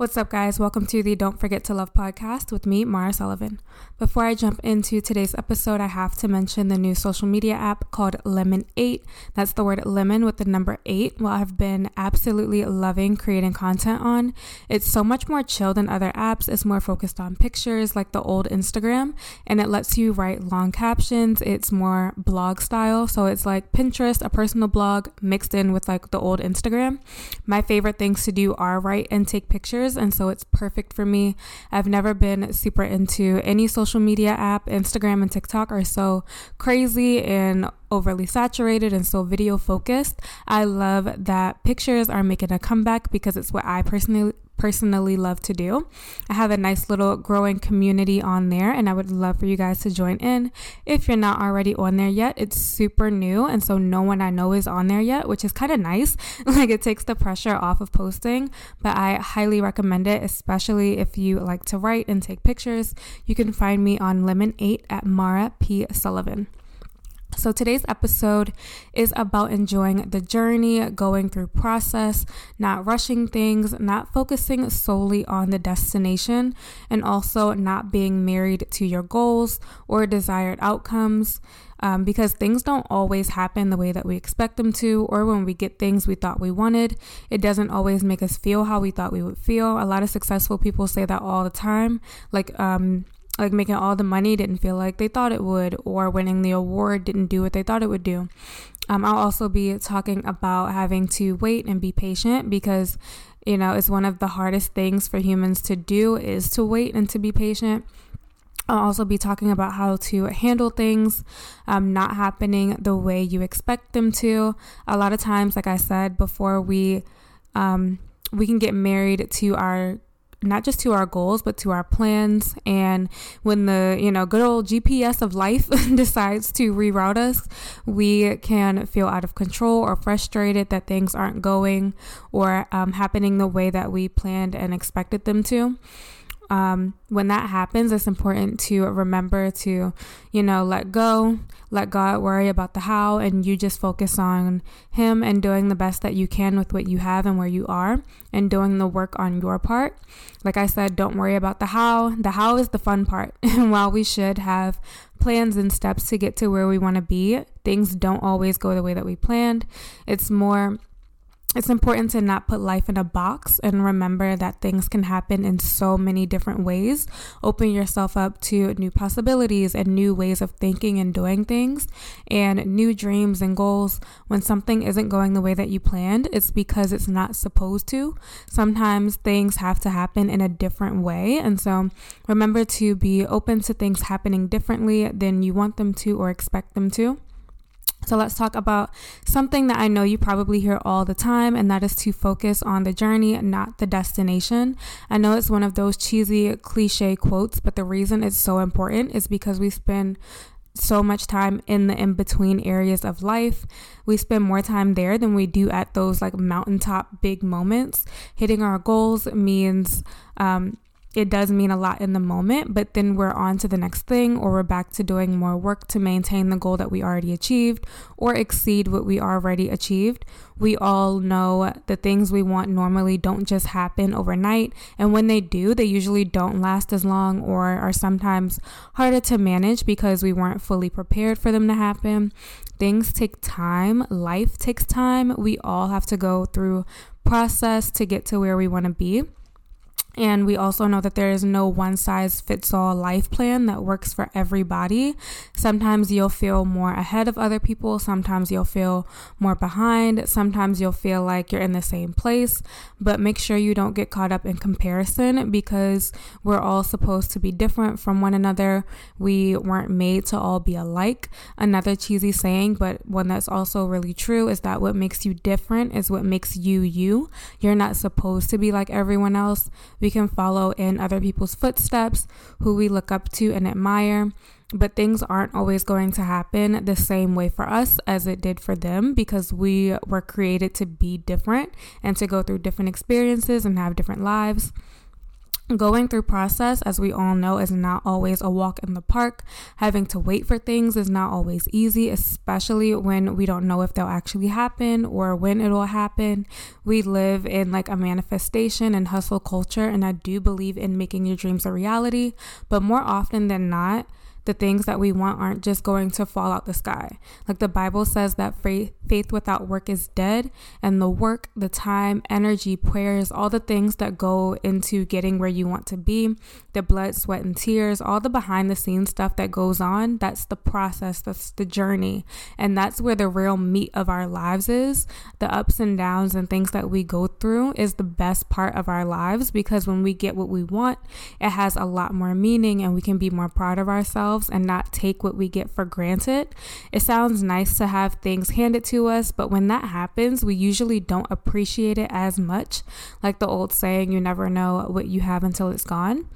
What's up, guys? Welcome to the Don't Forget to Love podcast with me, Maura Sullivan. Before I jump into today's episode, I have to mention the new social media app called Lemon 8. That's the word lemon with the number 8. Well, I've been absolutely loving creating content on. It's so much more chill than other apps. It's more focused on pictures like the old Instagram, and it lets you write long captions. It's more blog style. So it's like Pinterest, a personal blog mixed in with like the old Instagram. My favorite things to do are write and take pictures and so it's perfect for me. I've never been super into any social media app. Instagram and TikTok are so crazy and overly saturated and so video focused. I love that pictures are making a comeback because it's what I personally personally love to do. I have a nice little growing community on there and I would love for you guys to join in. If you're not already on there yet, it's super new and so no one I know is on there yet, which is kind of nice. like it takes the pressure off of posting, but I highly recommend it, especially if you like to write and take pictures. You can find me on Lemon8 at Maura P. Sullivan. So today's episode is about enjoying the journey, going through process, not rushing things, not focusing solely on the destination, and also not being married to your goals or desired outcomes. Um, because things don't always happen the way that we expect them to, or when we get things we thought we wanted, it doesn't always make us feel how we thought we would feel. A lot of successful people say that all the time. Like, um, like making all the money didn't feel like they thought it would, or winning the award didn't do what they thought it would do. Um, I'll also be talking about having to wait and be patient because, you know, it's one of the hardest things for humans to do is to wait and to be patient. I'll also be talking about how to handle things um, not happening the way you expect them to. A lot of times, like I said before, we um, we can get married to our not just to our goals but to our plans. And when the you know good old gps of life decides to reroute us we can feel out of control or frustrated that things aren't going or um, happening the way that we planned and expected them to um, when that happens, it's important to remember to, you know, let go, let God worry about the how, and you just focus on Him and doing the best that you can with what you have and where you are, and doing the work on your part. Like I said, don't worry about the how. The how is the fun part. And while we should have plans and steps to get to where we want to be, things don't always go the way that we planned. It's more it's important to not put life in a box and remember that things can happen in so many different ways. Open yourself up to new possibilities and new ways of thinking and doing things and new dreams and goals. When something isn't going the way that you planned, it's because it's not supposed to. Sometimes things have to happen in a different way. And so remember to be open to things happening differently than you want them to or expect them to. So let's talk about something that I know you probably hear all the time, and that is to focus on the journey, not the destination. I know it's one of those cheesy cliche quotes, but the reason it's so important is because we spend so much time in the in between areas of life. We spend more time there than we do at those like mountaintop big moments. Hitting our goals means um, it does mean a lot in the moment, but then we're on to the next thing, or we're back to doing more work to maintain the goal that we already achieved or exceed what we already achieved. We all know the things we want normally don't just happen overnight, and when they do, they usually don't last as long or are sometimes harder to manage because we weren't fully prepared for them to happen. Things take time, life takes time. We all have to go through process to get to where we want to be. And we also know that there is no one size fits all life plan that works for everybody. Sometimes you'll feel more ahead of other people. Sometimes you'll feel more behind. Sometimes you'll feel like you're in the same place. But make sure you don't get caught up in comparison because we're all supposed to be different from one another. We weren't made to all be alike. Another cheesy saying, but one that's also really true, is that what makes you different is what makes you you. You're not supposed to be like everyone else we can follow in other people's footsteps, who we look up to and admire. But things aren't always going to happen the same way for us as it did for them because we were created to be different and to go through different experiences and have different lives. Going through process, as we all know, is not always a walk in the park. Having to wait for things is not always easy, especially when we don't know if they'll actually happen or when it will happen. We live in like a manifestation and hustle culture, and I do believe in making your dreams a reality, but more often than not, the things that we want aren't just going to fall out the sky. Like the Bible says that faith without work is dead, and the work, the time, energy, prayers, all the things that go into getting where you want to be, the blood, sweat, and tears, all the behind the scenes stuff that goes on, that's the process, that's the journey. And that's where the real meat of our lives is. The ups and downs and things that we go through is the best part of our lives because when we get what we want, it has a lot more meaning and we can be more proud of ourselves ourselves and not take what we get for granted. It sounds nice to have things handed to us, but when that happens, we usually don't appreciate it as much. Like the old saying, you never know what you have until it's gone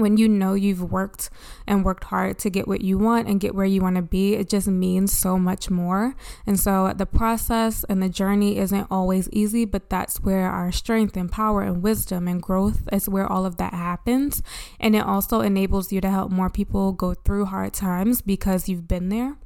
when you know you've worked and worked hard to get what you want and get where you want to be, it just means so much more. And so the process and the journey isn't always easy, but that's where our strength and power and wisdom and growth is where all of that happens. And it also enables you to help more people go through hard times because you've been there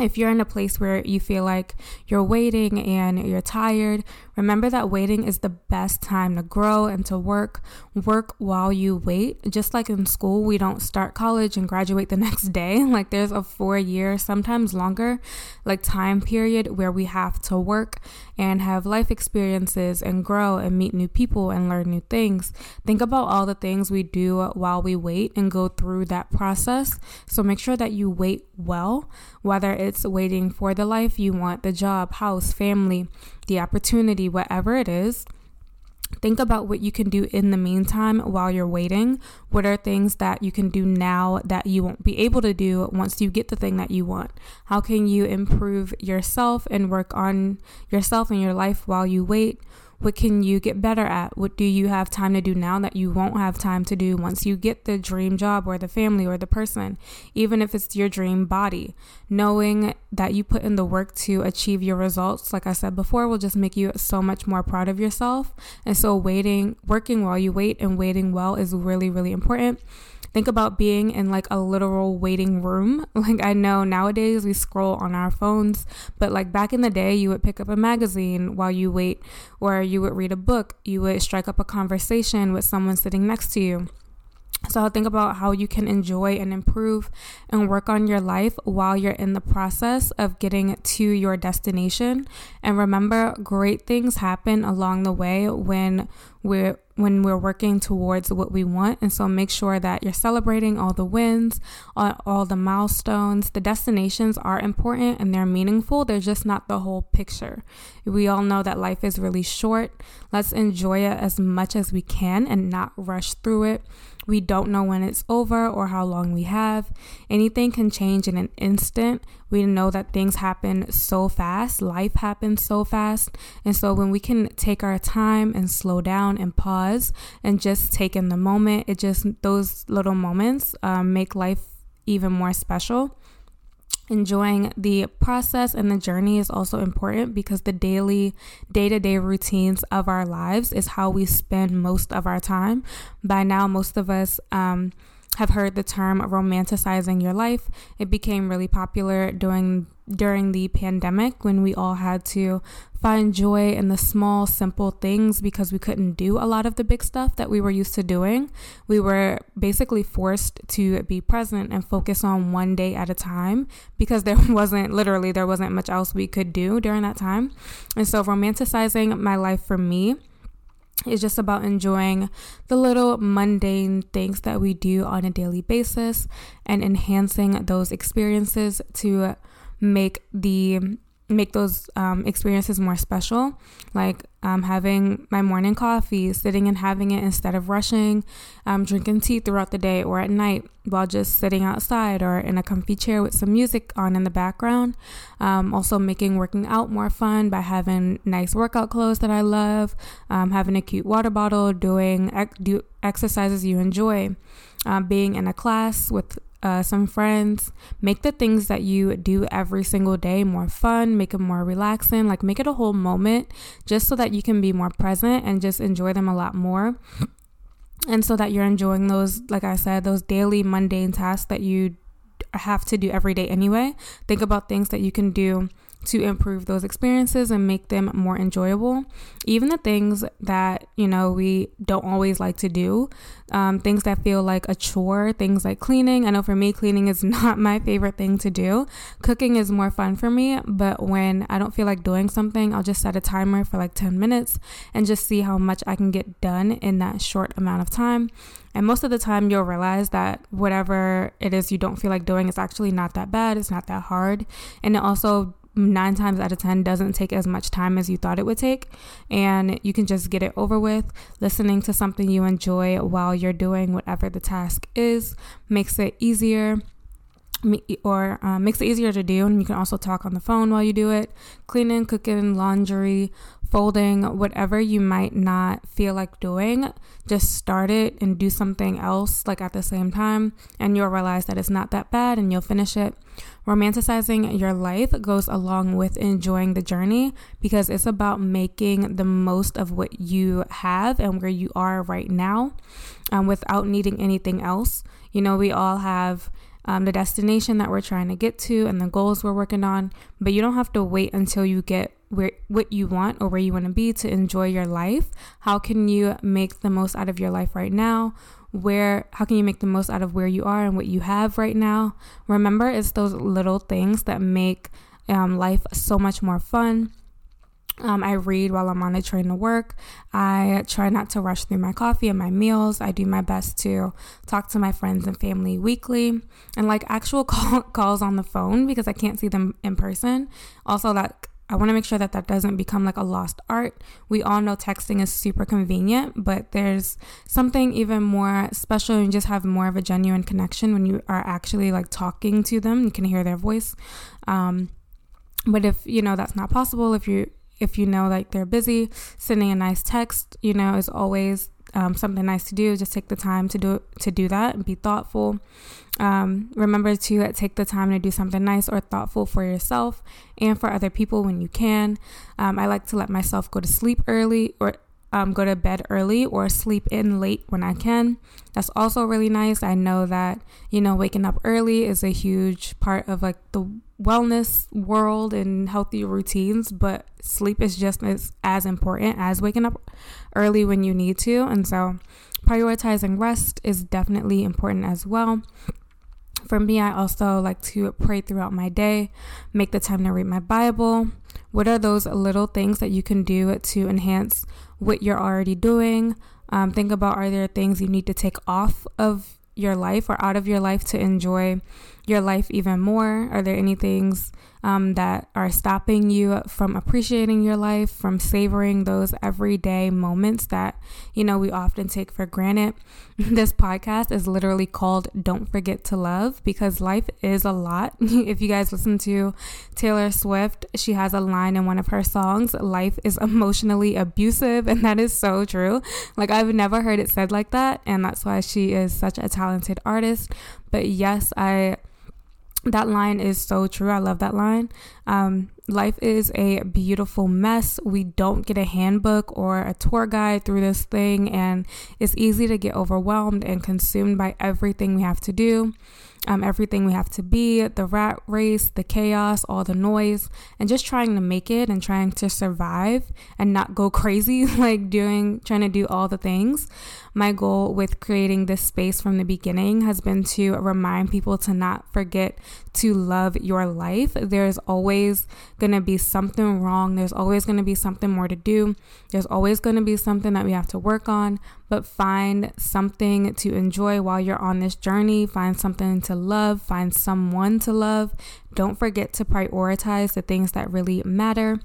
if you're in a place where you feel like you're waiting and you're tired, remember that waiting is the best time to grow and to work. Work while you wait. Just like in school, we don't start college and graduate the next day. Like there's a four year, sometimes longer, like time period where we have to work and have life experiences and grow and meet new people and learn new things. Think about all the things we do while we wait and go through that process. So make sure that you wait well, whether it's waiting for the life you want, the job, house, family, the opportunity, whatever it is. Think about what you can do in the meantime while you're waiting. What are things that you can do now that you won't be able to do once you get the thing that you want? How can you improve yourself and work on yourself and your life while you wait? What can you get better at? What do you have time to do now that you won't have time to do once you get the dream job or the family or the person, even if it's your dream body? Knowing that you put in the work to achieve your results, like I said before, will just make you so much more proud of yourself. And so, waiting, working while you wait and waiting well is really, really important think about being in like a literal waiting room. Like I know nowadays we scroll on our phones, but like back in the day, you would pick up a magazine while you wait, or you would read a book, you would strike up a conversation with someone sitting next to you. So think about how you can enjoy and improve and work on your life while you're in the process of getting to your destination. And remember, great things happen along the way when we're when we're working towards what we want. And so make sure that you're celebrating all the wins, all, all the milestones. The destinations are important and they're meaningful. They're just not the whole picture. We all know that life is really short. Let's enjoy it as much as we can and not rush through it. We don't know when it's over or how long we have. Anything can change in an instant. We know that things happen so fast, life happens so fast. And so when we can take our time and slow down and pause and just take in the moment, it just, those little moments um, make life even more special. Enjoying the process and the journey is also important because the daily day-to-day routines of our lives is how we spend most of our time. By now most of us um, have heard the term romanticizing your life. It became really popular during during the pandemic when we all had to find joy in the small simple things because we couldn't do a lot of the big stuff that we were used to doing. We were basically forced to be present and focus on one day at a time because there wasn't literally there wasn't much else we could do during that time. And so romanticizing my life for me it's just about enjoying the little mundane things that we do on a daily basis and enhancing those experiences to make the make those um, experiences more special, like um, having my morning coffee, sitting and having it instead of rushing, um, drinking tea throughout the day or at night while just sitting outside or in a comfy chair with some music on in the background. Um, also, making working out more fun by having nice workout clothes that I love, um, having a cute water bottle, doing do exercises you enjoy, uh, being in a class with uh, some friends. Make the things that you do every single day more fun, make them more relaxing, like make it a whole moment just so that you can be more present and just enjoy them a lot more. and so that you're enjoying those, like I said, those daily mundane tasks that you have to do every day anyway. Think about things that you can do to improve those experiences and make them more enjoyable. Even the things that, you know, we don't always like to do, um, things that feel like a chore, things like cleaning. I know for me, cleaning is not my favorite thing to do. Cooking is more fun for me, but when I don't feel like doing something, I'll just set a timer for like 10 minutes and just see how much I can get done in that short amount of time. And most of the time, you'll realize that whatever it is you don't feel like doing is actually not that bad, it's not that hard. And it also nine times out of 10 doesn't take as much time as you thought it would take. And you can just get it over with. Listening to something you enjoy while you're doing whatever the task is makes it easier or uh, makes it easier to do. And you can also talk on the phone while you do it. Cleaning, cooking, laundry, folding, whatever you might not feel like doing, just start it and do something else like at the same time. And you'll realize that it's not that bad and you'll finish it. Romanticizing your life goes along with enjoying the journey because it's about making the most of what you have and where you are right now um, without needing anything else. You know, we all have um, the destination that we're trying to get to and the goals we're working on, but you don't have to wait until you get where what you want or where you want to be to enjoy your life. How can you make the most out of your life right now? Where how can you make the most out of where you are and what you have right now? Remember, it's those little things that make um, life so much more fun. Um, I read while I'm on the train to work. I try not to rush through my coffee and my meals. I do my best to talk to my friends and family weekly and like actual call- calls on the phone because I can't see them in person. Also, that I want to make sure that that doesn't become like a lost art. We all know texting is super convenient, but there's something even more special and just have more of a genuine connection when you are actually like talking to them. You can hear their voice. Um, but if you know that's not possible, if you if you know like they're busy, sending a nice text, you know, is always um, something nice to do. Just take the time to do to do that and be thoughtful. Um, remember to uh, take the time to do something nice or thoughtful for yourself and for other people when you can. Um, I like to let myself go to sleep early or um, go to bed early or sleep in late when I can. That's also really nice. I know that, you know, waking up early is a huge part of like the wellness world and healthy routines, but sleep is just as, as important as waking up early when you need to. And so prioritizing rest is definitely important as well. For me, I also like to pray throughout my day, make the time to read my Bible. What are those little things that you can do to enhance what you're already doing. Um, think about are there things you need to take off of your life or out of your life to enjoy your life even more? Are there any things um, that are stopping you from appreciating your life, from savoring those everyday moments that, you know, we often take for granted. this podcast is literally called Don't Forget to Love because life is a lot. if you guys listen to Taylor Swift, she has a line in one of her songs life is emotionally abusive. And that is so true. Like, I've never heard it said like that. And that's why she is such a talented artist. But yes, I that line is so true. I love that line. Um, life is a beautiful mess. We don't get a handbook or a tour guide through this thing, and it's easy to get overwhelmed and consumed by everything we have to do um, everything we have to be, the rat race, the chaos, all the noise, and just trying to make it and trying to survive and not go crazy, like doing, trying to do all the things. My goal with creating this space from the beginning has been to remind people to not forget to love your life. There's always going to be something wrong. There's always going to be something more to do. There's always going to be something that we have to work on but find something to enjoy while you're on this journey. Find something to love, find someone to love. Don't forget to prioritize the things that really matter.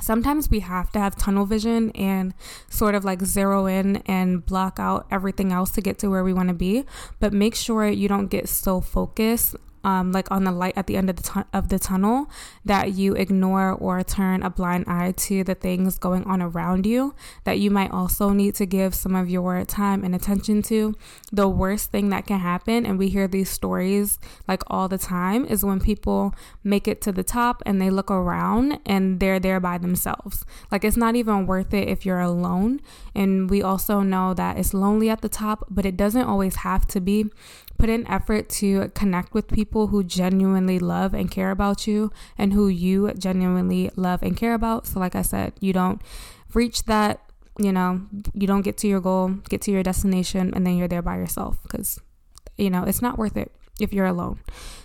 Sometimes we have to have tunnel vision and sort of like zero in and block out everything else to get to where we want to be. But make sure you don't get so focused um, like on the light at the end of the tu- of the tunnel that you ignore or turn a blind eye to the things going on around you that you might also need to give some of your time and attention to. The worst thing that can happen, and we hear these stories like all the time, is when people make it to the top and they look around and they're there by themselves. Like it's not even worth it if you're alone. And we also know that it's lonely at the top, but it doesn't always have to be put in effort to connect with people who genuinely love and care about you and who you genuinely love and care about. So, like I said, you don't reach that, you know, you don't get to your goal, get to your destination, and then you're there by yourself because, you know, it's not worth it if you're alone.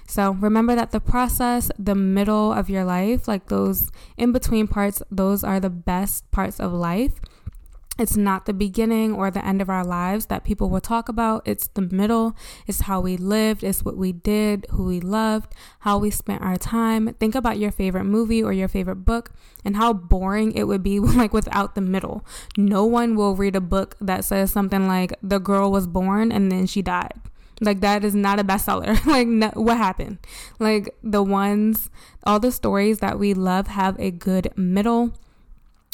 So remember that the process, the middle of your life, like those in between parts, those are the best parts of life. It's not the beginning or the end of our lives that people will talk about. It's the middle. It's how we lived. It's what we did, who we loved, how we spent our time. Think about your favorite movie or your favorite book and how boring it would be like without the middle. No one will read a book that says something like the girl was born and then she died. Like that is not a bestseller. like no, what happened? Like the ones all the stories that we love have a good middle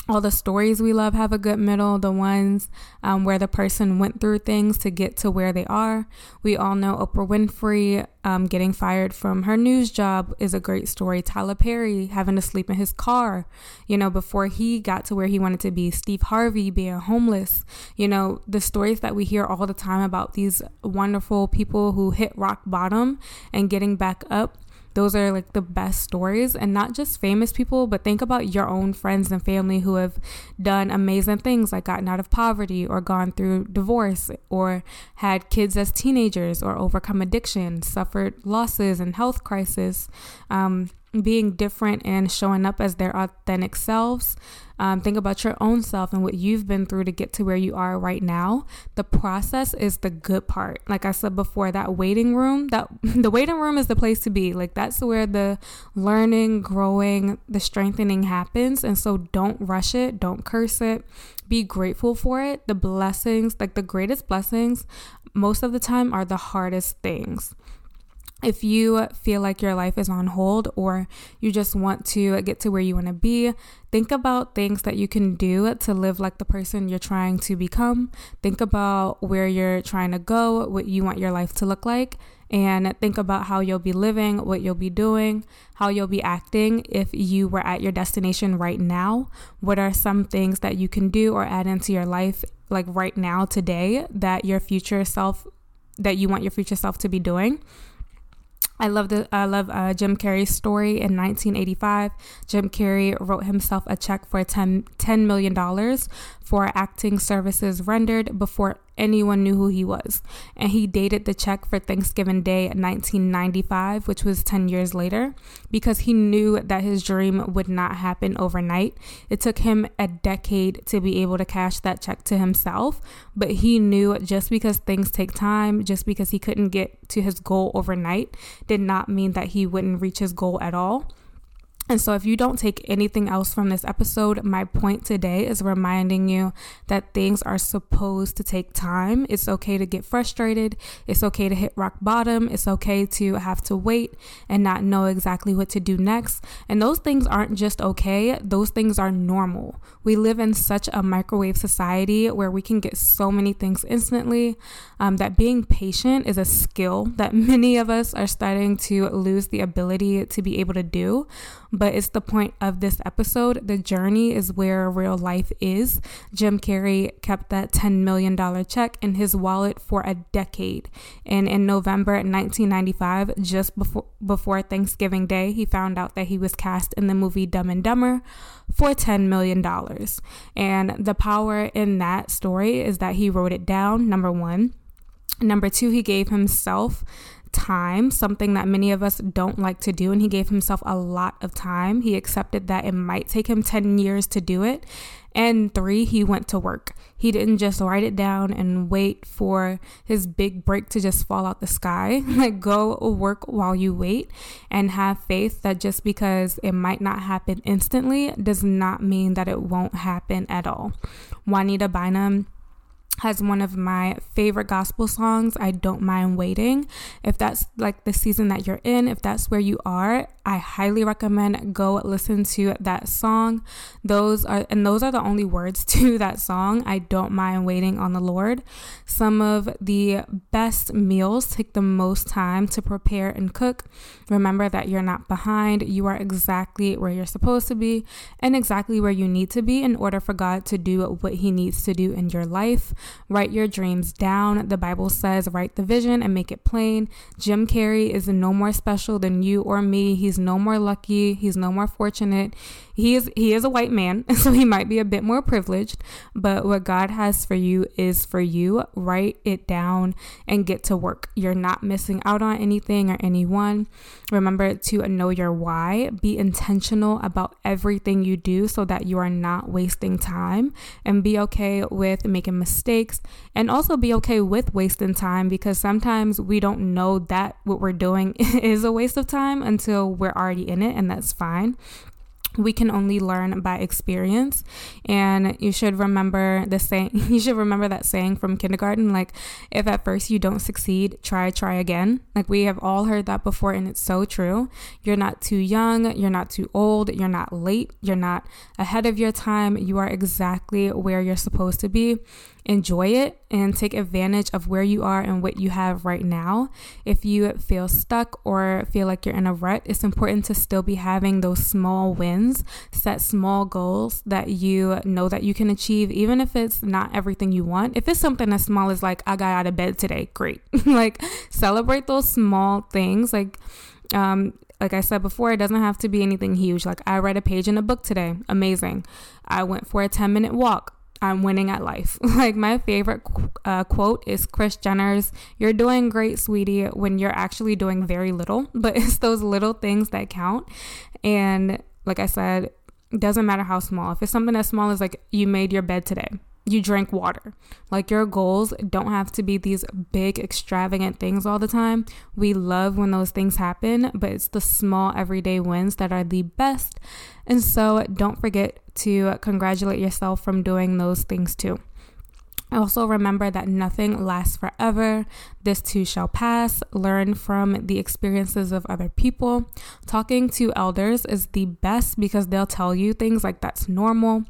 all the stories we love have a good middle, the ones um, where the person went through things to get to where they are. We all know Oprah Winfrey um, getting fired from her news job is a great story. Tyler Perry having to sleep in his car, you know, before he got to where he wanted to be. Steve Harvey being homeless, you know, the stories that we hear all the time about these wonderful people who hit rock bottom and getting back up those are like the best stories and not just famous people but think about your own friends and family who have done amazing things like gotten out of poverty or gone through divorce or had kids as teenagers or overcome addiction suffered losses and health crisis. Um, being different and showing up as their authentic selves. Um, think about your own self and what you've been through to get to where you are right now. The process is the good part. Like I said before, that waiting room, that the waiting room is the place to be. Like that's where the learning, growing, the strengthening happens. And so don't rush it, don't curse it. Be grateful for it. The blessings, like the greatest blessings, most of the time are the hardest things if you feel like your life is on hold or you just want to get to where you want to be, think about things that you can do to live like the person you're trying to become. Think about where you're trying to go, what you want your life to look like, and think about how you'll be living, what you'll be doing, how you'll be acting if you were at your destination right now. What are some things that you can do or add into your life like right now today that your future self that you want your future self to be doing? I love the I love uh, Jim Carrey's story in 1985. Jim Carrey wrote himself a check for 10, $10 million for acting services rendered before anyone knew who he was. And he dated the check for Thanksgiving Day 1995, which was 10 years later, because he knew that his dream would not happen overnight. It took him a decade to be able to cash that check to himself, but he knew just because things take time, just because he couldn't get to his goal overnight, did not mean that he wouldn't reach his goal at all. And so, if you don't take anything else from this episode, my point today is reminding you that things are supposed to take time. It's okay to get frustrated. It's okay to hit rock bottom. It's okay to have to wait and not know exactly what to do next. And those things aren't just okay, those things are normal. We live in such a microwave society where we can get so many things instantly um, that being patient is a skill that many of us are starting to lose the ability to be able to do but it's the point of this episode. The journey is where real life is. Jim Carrey kept that $10 million check in his wallet for a decade. And in November 1995, just before, before Thanksgiving Day, he found out that he was cast in the movie Dumb and Dumber for $10 million. And the power in that story is that he wrote it down, number one. Number two, he gave himself time, something that many of us don't like to do. And he gave himself a lot of time. He accepted that it might take him 10 years to do it. And three, he went to work. He didn't just write it down and wait for his big break to just fall out the sky. like, go work while you wait and have faith that just because it might not happen instantly does not mean that it won't happen at all. Juanita Bynum has one of my favorite gospel songs, I Don't Mind Waiting. If that's like the season that you're in, if that's where you are, I highly recommend go listen to that song. Those are and those are the only words to that song. I don't mind waiting on the Lord. Some of the best meals take the most time to prepare and cook. Remember that you're not behind. You are exactly where you're supposed to be and exactly where you need to be in order for God to do what he needs to do in your life. Write your dreams down. The Bible says write the vision and make it plain. Jim Carrey is no more special than you or me. He's He's no more lucky. He's no more fortunate. He is he is a white man, so he might be a bit more privileged, but what God has for you is for you. Write it down and get to work. You're not missing out on anything or anyone. Remember to know your why. Be intentional about everything you do so that you are not wasting time and be okay with making mistakes and also be okay with wasting time because sometimes we don't know that what we're doing is a waste of time until we're already in it, and that's fine we can only learn by experience. And you should remember the saying you should remember that saying from kindergarten like if at first you don't succeed try try again. Like we have all heard that before and it's so true. You're not too young you're not too old you're not late you're not ahead of your time. You are exactly where you're supposed to be enjoy it and take advantage of where you are and what you have right now. If you feel stuck or feel like you're in a rut, it's important to still be having those small wins, set small goals that you know that you can achieve, even if it's not everything you want. If it's something as small as like, I got out of bed today, great. like, celebrate those small things. Like, um, like I said before, it doesn't have to be anything huge. Like, I read a page in a book today. Amazing. I went for a 10 minute walk. I'm winning at life. like my favorite uh, quote is Kris Jenner's, You're doing great, sweetie, when you're actually doing very little, but it's those little things that count. And like I said, doesn't matter how small. If it's something as small as like you made your bed today, you drink water. Like your goals don't have to be these big, extravagant things all the time. We love when those things happen, but it's the small, everyday wins that are the best. And so don't forget to congratulate yourself from doing those things too. Also, remember that nothing lasts forever. This too shall pass. Learn from the experiences of other people. Talking to elders is the best because they'll tell you things like that's normal.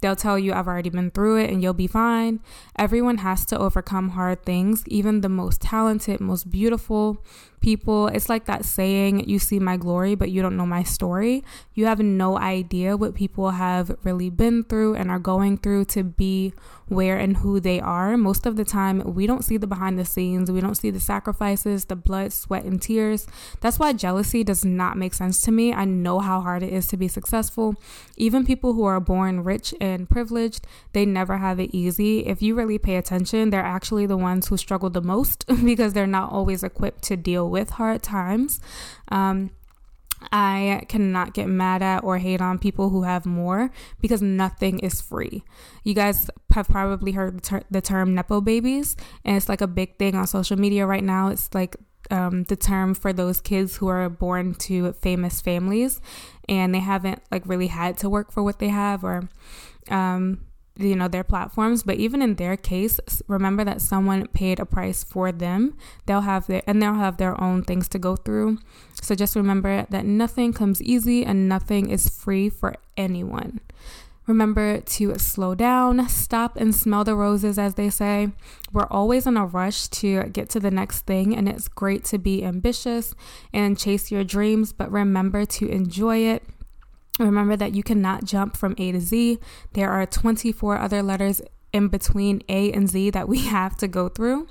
They'll tell you, I've already been through it and you'll be fine. Everyone has to overcome hard things, even the most talented, most beautiful people. It's like that saying, You see my glory, but you don't know my story. You have no idea what people have really been through and are going through to be where and who they are. Most of the time, we don't see the behind the scenes, we don't see the sacrifices, the blood, sweat, and tears. That's why jealousy does not make sense to me. I know how hard it is to be successful. Even people who are born rich and privileged, they never have it easy. If you really pay attention, they're actually the ones who struggle the most because they're not always equipped to deal with hard times. Um, I cannot get mad at or hate on people who have more because nothing is free. You guys have probably heard the, ter- the term Nepo babies, and it's like a big thing on social media right now. It's like um, the term for those kids who are born to famous families and they haven't like really had to work for what they have or um, you know their platforms but even in their case remember that someone paid a price for them. They'll have their and they'll have their own things to go through. So just remember that nothing comes easy and nothing is free for anyone. Remember to slow down stop and smell the roses as they say. We're always in a rush to get to the next thing and it's great to be ambitious and chase your dreams but remember to enjoy it Remember that you cannot jump from A to Z. There are 24 other letters in between A and Z that we have to go through.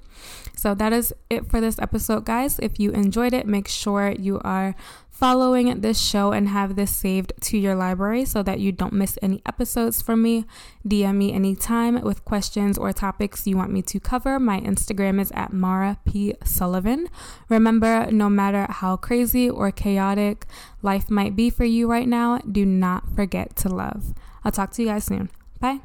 So that is it for this episode, guys. If you enjoyed it, make sure you are following this show and have this saved to your library so that you don't miss any episodes from me. DM me anytime with questions or topics you want me to cover. My Instagram is at Maura P. Sullivan. Remember, no matter how crazy or chaotic life might be for you right now, do not forget to love. I'll talk to you guys soon. Bye.